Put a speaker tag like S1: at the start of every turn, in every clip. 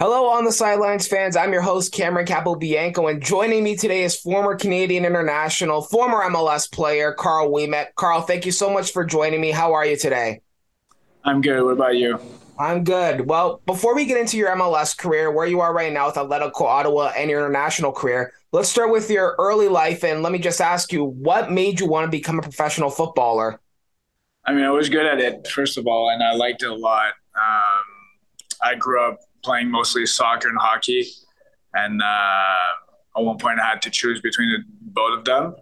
S1: Hello, on the sidelines fans. I'm your host, Cameron Capobianco, and joining me today is former Canadian international, former MLS player, Karl Ouimette. Karl, thank you so much for joining me. How are you today?
S2: I'm good. What about you?
S1: I'm good. Well, before we get into your MLS career, where you are right now with Atletico Ottawa and your international career, let's start with your early life. And let me just ask you, what made you want to become a professional footballer?
S2: I mean, I was good at it, first of all, and I liked it a lot. Um, I grew up playing mostly soccer and hockey. And uh, at one point, I had to choose between the, both of them,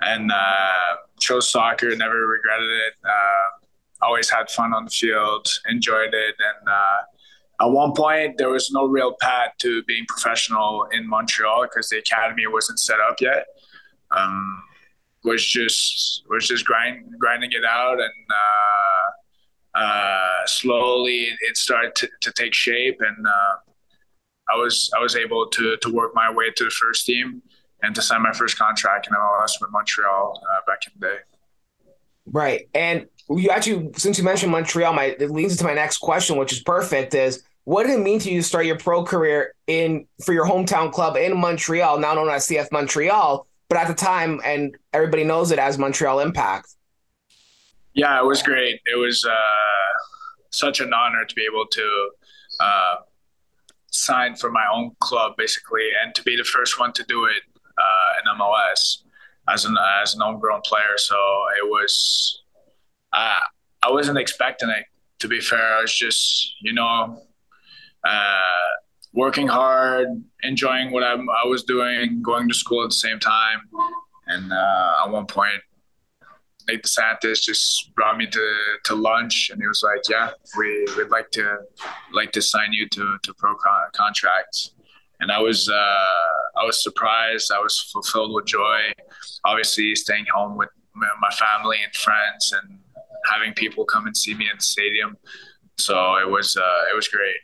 S2: and uh, chose soccer. Never regretted it. Uh, always had fun on the field, enjoyed it, and uh, at one point there was no real path to being professional in Montreal because the academy wasn't set up yet. Um, was just was just grind, grinding it out and uh, uh, slowly it started to, to take shape and uh, I was I was able to to work my way to the first team and to sign my first contract in MLS with Montreal uh, back in the day.
S1: Right, and you actually since you mentioned Montreal, my it leads into my next question, which is perfect. Is what did it mean to you to start your pro career in for your hometown club in Montreal, now known as CF Montreal, but at the time, and everybody knows it as Montreal Impact.
S2: Yeah, it was great. It was uh, such an honor to be able to uh, sign for my own club, basically, and to be the first one to do it uh, in MLS as an as an homegrown player. So it was. Uh, I wasn't expecting it. To be fair, I was just you know uh, working hard, enjoying what I'm, I was doing, going to school at the same time, and uh, at one point Nick De Santis just brought me to, to lunch and he was like, yeah, we would like to like to sign you to, to pro con- contracts. And I was, uh, I was surprised. I was fulfilled with joy. Obviously staying home with my family and friends and having people come and see me in the stadium. So it was, uh, it was great.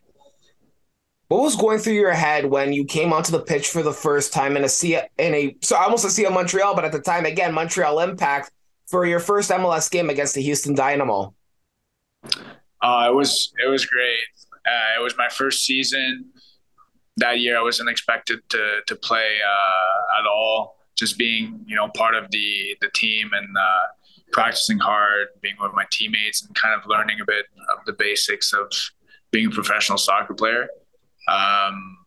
S1: What was going through your head when you came onto the pitch for the first time in a C in a so almost a CF Montreal, but at the time again Montreal Impact for your first MLS game against the Houston Dynamo?
S2: Uh, it was it was great. Uh, it was my first season. That year, I wasn't expected to to play uh, at all. Just being you know part of the the team and uh, practicing hard, being with my teammates, and kind of learning a bit of the basics of being a professional soccer player. Um,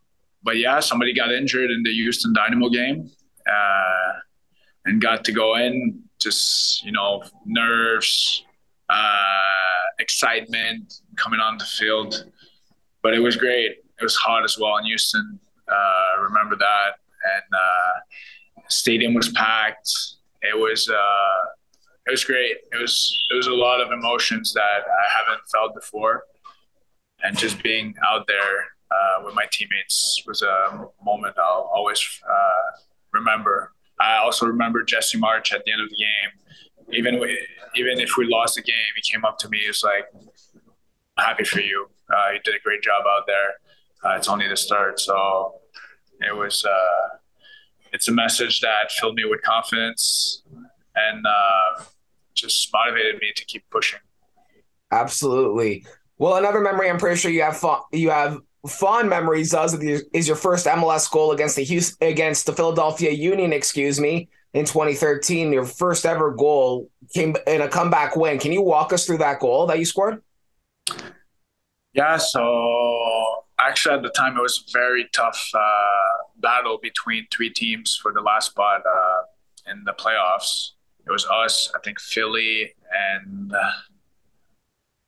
S2: but yeah, somebody got injured in the Houston Dynamo game uh, and got to go in just you know nerves, uh, excitement coming on the field. But it was great. It was hot as well in Houston. Uh, remember that, and uh, stadium was packed. It was uh, it was great. It was it was a lot of emotions that I haven't felt before, and just being out there uh, with my teammates was a moment I'll always uh, remember I also remember Jesse Marsch at the end of the game. Even even if we lost the game, he came up to me. He was like, "I'm happy for you. Uh, you did a great job out there. Uh, it's only the start." So it was. Uh, it's a message that filled me with confidence and uh, just motivated me to keep pushing.
S1: Absolutely. Well, another memory I'm pretty sure you have you have fond memories does is your first MLS goal against the Houston, against the Philadelphia Union, excuse me, in 2013. Your first ever goal came in a comeback win. Can you walk us through that goal that you scored?
S2: Yeah, so actually at the time it was a very tough uh, battle between three teams for the last spot uh, in the playoffs. It was us, I think Philly, and uh,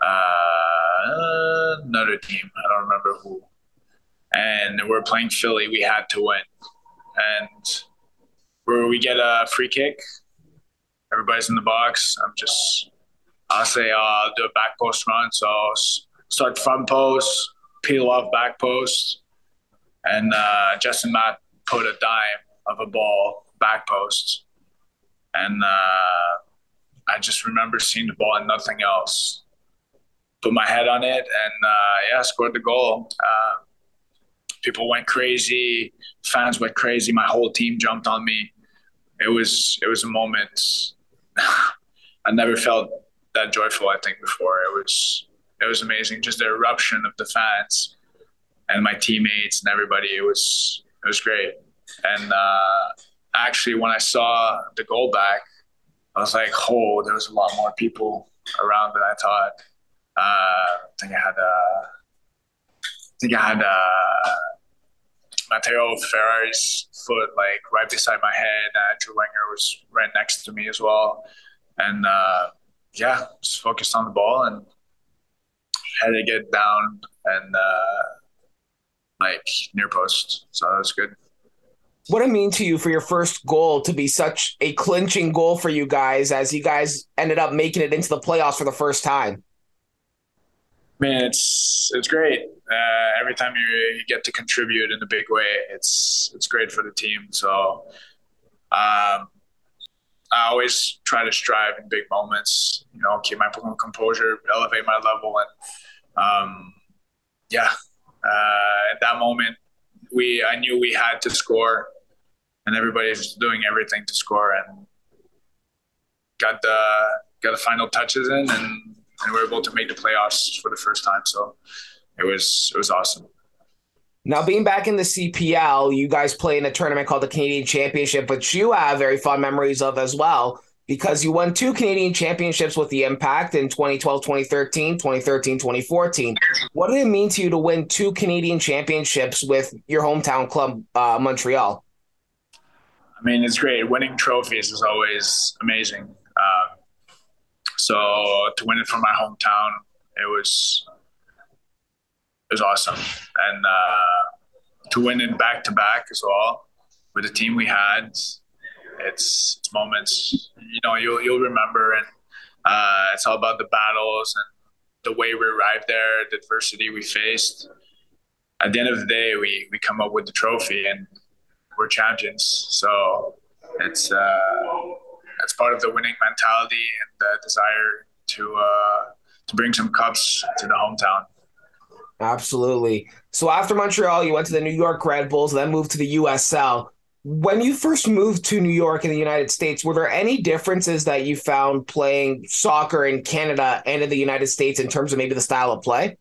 S2: another team. I don't remember who. And we're playing Philly. We had to win. And where we get a free kick, everybody's in the box. I'm just, I'll say I'll do a back post run. So I'll start front post, peel off back post. And uh, Justin Mapp put a dime of a ball back post. And uh, I just remember seeing the ball and nothing else put my head on it, and uh, yeah, scored the goal. Uh, people went crazy, fans went crazy. My whole team jumped on me. It was it was a moment I never felt that joyful. I think before it was it was amazing. Just the eruption of the fans, and my teammates and everybody. It was it was great. And uh, actually, when I saw the goal back, I was like, "Oh, there was a lot more people around than I thought." Uh, I think I had uh, I think I had uh, Matteo Ferrari's foot like right beside my head. Andrew Wenger was right next to me as well, and uh, yeah, just focused on the ball and had to get down and uh, like near post. So that was good.
S1: What it mean to you for your first goal to be such a clinching goal for you guys as you guys ended up making it into the playoffs for the first time?
S2: Man, it's it's great. Uh, every time you, you, get to contribute in a big way, it's it's great for the team. So um, I always try to strive in big moments. You know, keep my composure, elevate my level, and um, yeah, uh, at that moment, we I knew we had to score, and everybody's doing everything to score, and got the got the final touches in, and and we are able to make the playoffs for the first time. So it was it was awesome.
S1: Now, being back in the CPL, you guys play in a tournament called the Canadian Championship, which you have very fond memories of as well, because you won two Canadian championships with the Impact in 2012, 2013, 2013, 2014. What did it mean to you to win two Canadian championships with your hometown club, uh, Montreal?
S2: I mean, it's great. Winning trophies is always amazing. Um, so to win it from my hometown, it was it was awesome, and uh, to win it back to back as well with the team we had, it's it's moments you know you'll you'll remember, and uh, it's all about the battles and the way we arrived there, the adversity we faced. At the end of the day, we we come up with the trophy, and we're champions. So it's uh, it's part of the winning mentality and the desire to uh, to bring some cups to the hometown.
S1: Absolutely. So after Montreal, you went to the New York Red Bulls, then moved to the USL. When you first moved to New York in the United States, were there any differences that you found playing soccer in Canada and in the United States in terms of maybe the style of play?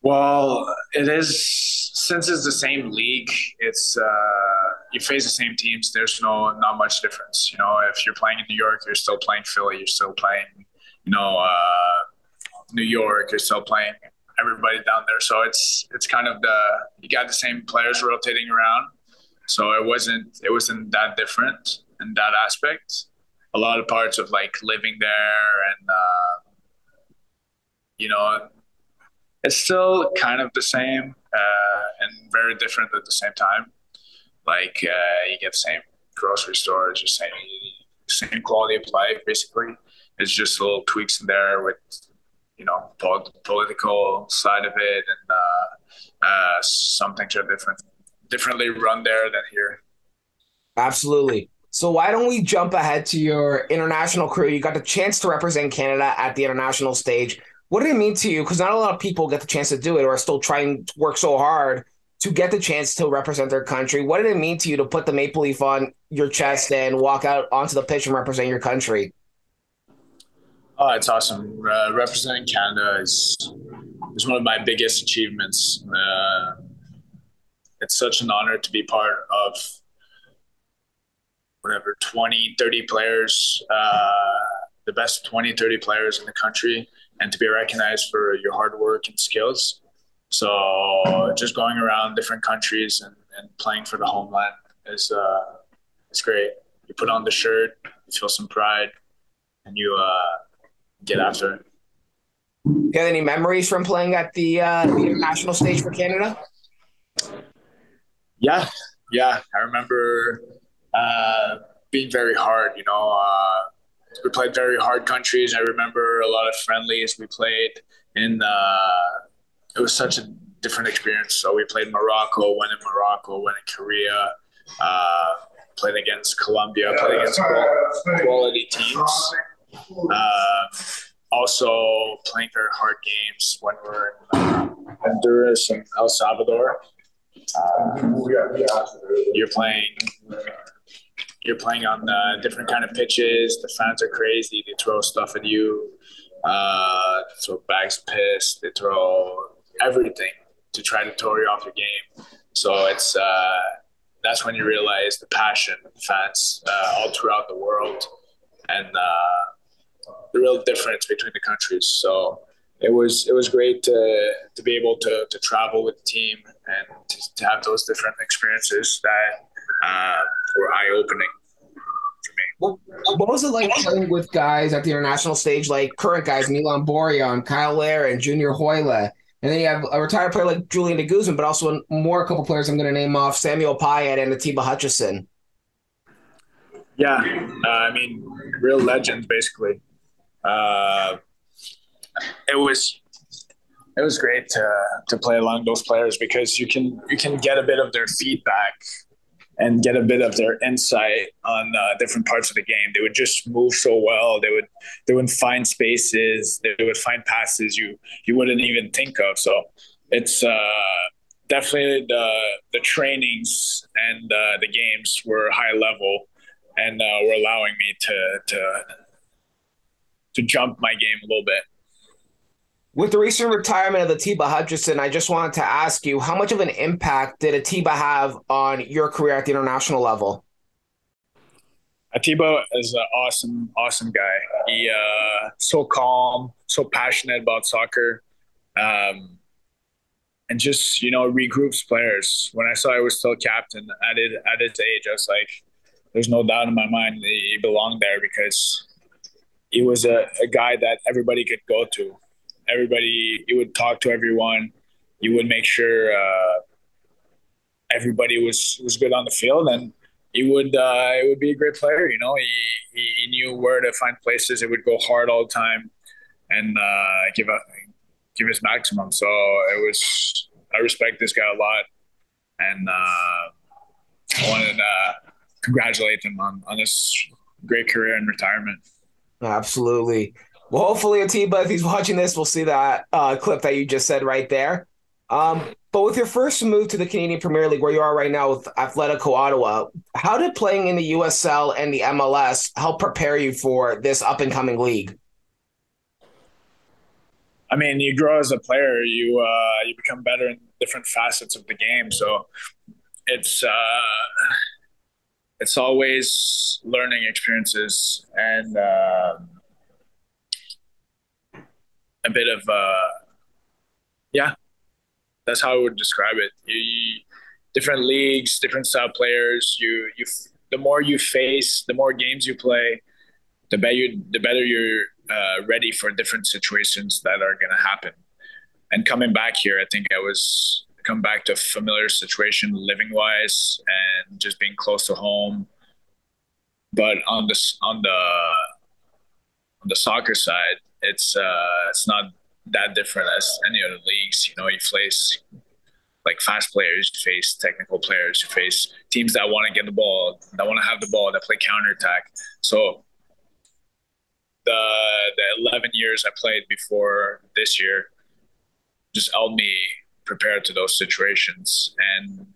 S2: Well, it is since it's the same league. It's uh, you face the same teams. There's no not much difference. You know, if you're playing in New York, you're still playing Philly. You're still playing, you know, uh, New York. You're still playing everybody down there. So it's it's kind of the you got the same players rotating around. So it wasn't it wasn't that different in that aspect. A lot of parts of like living there and uh, you know it's still kind of the same uh, and very different at the same time. Like uh, you get the same grocery stores, the same same quality of life basically. It's just little tweaks in there with you know political side of it, and uh, uh, some things are different, differently run there than here.
S1: Absolutely. So why don't we jump ahead to your international career? You got the chance to represent Canada at the international stage. What did it mean to you? Because not a lot of people get the chance to do it, or are still trying to work so hard to get the chance to represent their country. What did it mean to you to put the maple leaf on your chest and walk out onto the pitch and represent your country?
S2: Oh, it's awesome. Uh, representing Canada is is one of my biggest achievements. Uh, it's such an honor to be part of whatever 20, 30 players, uh, the best 20, 30 players in the country, and to be recognized for your hard work and skills. So just going around different countries and, and playing for the homeland is uh, is great. You put on the shirt, you feel some pride, and you uh, get after it.
S1: You have any memories from playing at the, uh, the international stage for Canada?
S2: Yeah, yeah. I remember uh, being very hard. You know, uh, we played very hard countries. I remember a lot of friendlies we played in. Uh, it was such a different experience. So we played Morocco, went in Morocco, went in Korea, uh, played against Colombia, played against quality teams. Uh, also playing very hard games when we're in uh, Honduras and El Salvador. Uh, you're playing. You're playing on uh, different kind of pitches. The fans are crazy. They throw stuff at you. Uh, throw bags of piss. They throw everything. to try to tore you off your game. So it's uh, that's when you realize the passion fans uh, all throughout the world and uh, the real difference between the countries. So it was it was great to to be able to to travel with the team and to, to have those different experiences that uh, were eye opening.
S1: What, what was it like playing with guys at the international stage, like current guys, Milan Borjan, Kyle Larin, and Junior Hoilett? And then you have a retired player like Julian de Guzman, but also more a couple players I'm going to name off Samuel Piette and Atiba Hutchinson.
S2: Yeah, uh, I mean, real legends, basically. Uh, it was it was great to to play along those players because you can you can get a bit of their feedback and get a bit of their insight on uh, different parts of the game. They would just move so well. They would they would find spaces. They would find passes you you wouldn't even think of. So it's uh, definitely the the trainings and uh, the games were high level and uh, were allowing me to to to jump my game a little bit.
S1: With the recent retirement of Atiba Hutchinson, I just wanted to ask you how much of an impact did Atiba have on your career at the international level?
S2: Atiba is an awesome, awesome guy. He uh, so calm, so passionate about soccer, um, and just you know regroups players. When I saw I was still captain at it at his age, I was like, "There's no doubt in my mind he belonged there because he was a, a guy that everybody could go to everybody you would talk to everyone. You would make sure uh, everybody was was good on the field and he would uh, it would be a great player you know. He, he knew where to find places. It would go hard all the time and uh, give a give his maximum. So it was i respect this guy a lot and uh, i wanted to congratulate him on, on this great career and retirement.
S1: Absolutely well, hopefully, Atiba, if he's watching this, we'll see that uh, clip that you just said right there. Um, but with your first move to the Canadian Premier League, where you are right now with Atletico Ottawa, how did playing in the USL and the MLS help prepare you for this up and coming league?
S2: I mean, you grow as a player, you uh, you become better in different facets of the game. So it's uh, it's always learning experiences and. Uh, a bit of uh, yeah, that's how I would describe it. You, you, different leagues, different style players. You you the more you face, the more games you play, the better you, the better you're uh, ready for different situations that are going to happen. And coming back here, I think I was come back to a familiar situation living wise and just being close to home. But on this on the on the soccer side, it's uh, it's not that different as any other leagues. You know, you face like fast players, you face technical players, you face teams that want to get the ball, that want to have the ball, that play counterattack. So the the 11 years I played before this year just helped me prepare to those situations and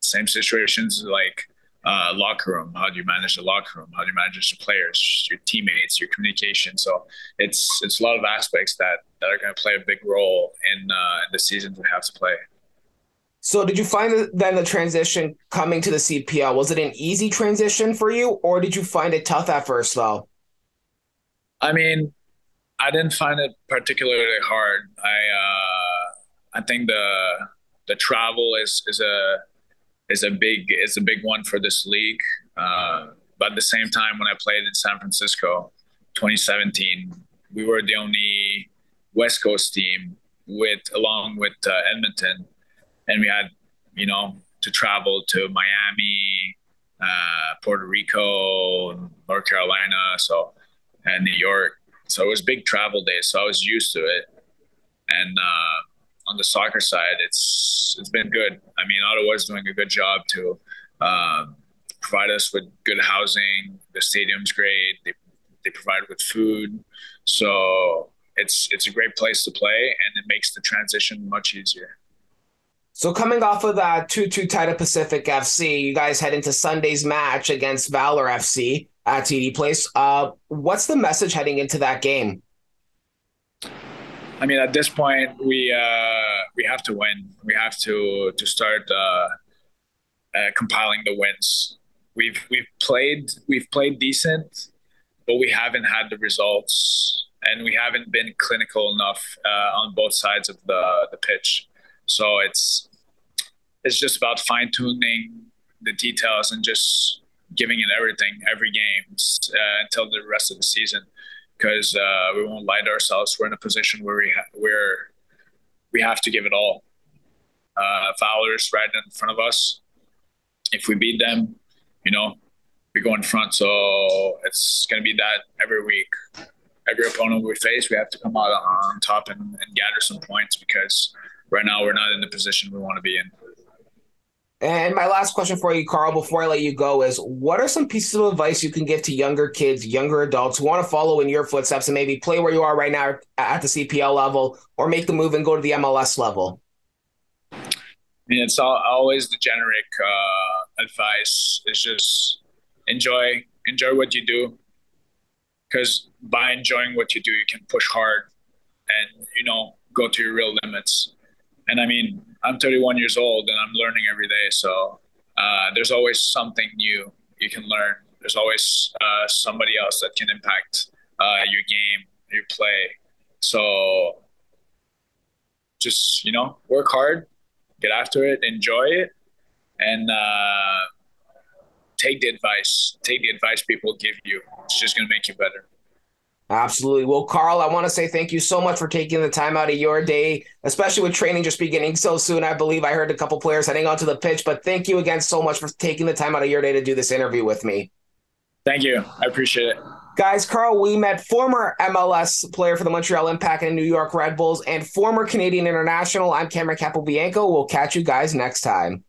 S2: same situations like uh, locker room? How do you manage the locker room? How do you manage the players, your teammates, your communication? So it's it's a lot of aspects that that are going to play a big role in, uh, in the seasons we have to play.
S1: So did you find then the transition coming to the CPL was it an easy transition for you, or did you find it tough at first though?
S2: I mean, I didn't find it particularly hard. I uh, I think the the travel is is a is a big is a big one for this league. Uh, but at the same time, when I played in San Francisco, 2017, we were the only West Coast team with along with uh, Edmonton, and we had you know to travel to Miami, uh, Puerto Rico, North Carolina, so and New York. So it was big travel days. So I was used to it, and uh, on the soccer side, it's it's been good. I mean, Ottawa's doing a good job to um, provide us with good housing. The stadium's great. They they provide with food, so it's it's a great place to play, and it makes the transition much easier.
S1: So coming off of that 2-2 tie to Pacific FC, you guys head into Sunday's match against Valour FC at TD Place. Uh, what's the message heading into that game?
S2: I mean, at this point, we uh, we have to win. We have to to start uh, uh, compiling the wins. We've we've played we've played decent, but we haven't had the results, and we haven't been clinical enough uh, on both sides of the the pitch. So it's it's just about fine tuning the details and just giving it everything every game uh, until the rest of the season because uh, we won't lie to ourselves. We're in a position where we ha- where we have to give it all. Uh, Valour's right in front of us. If we beat them, you know, we go in front. So it's going to be that every week. Every opponent we face, we have to come out on top and, and gather some points because right now we're not in the position we want to be in.
S1: And my last question for you, Karl, before I let you go, is what are some pieces of advice you can give to younger kids, younger adults who want to follow in your footsteps and maybe play where you are right now at the CPL level or make the move and go to the MLS level?
S2: Mean, it's all, always the generic uh, advice. It's just enjoy, enjoy what you do, because by enjoying what you do, you can push hard and you know go to your real limits. And I mean, I'm 31 years old and I'm learning every day. So uh, there's always something new you can learn. There's always uh, somebody else that can impact uh, your game, your play. So just you know, work hard, get after it, enjoy it, and uh, take the advice. Take the advice people give you. It's just gonna make you better.
S1: Absolutely. Well, Karl, I want to say thank you so much for taking the time out of your day, especially with training just beginning so soon. I believe I heard a couple players heading onto the pitch, but thank you again so much for taking the time out of your day to do this interview with me.
S2: Thank you. I appreciate it.
S1: Guys, Karl Ouimette former MLS player for the Montreal Impact and New York Red Bulls and former Canadian international. I'm Cameron Capobianco. We'll catch you guys next time.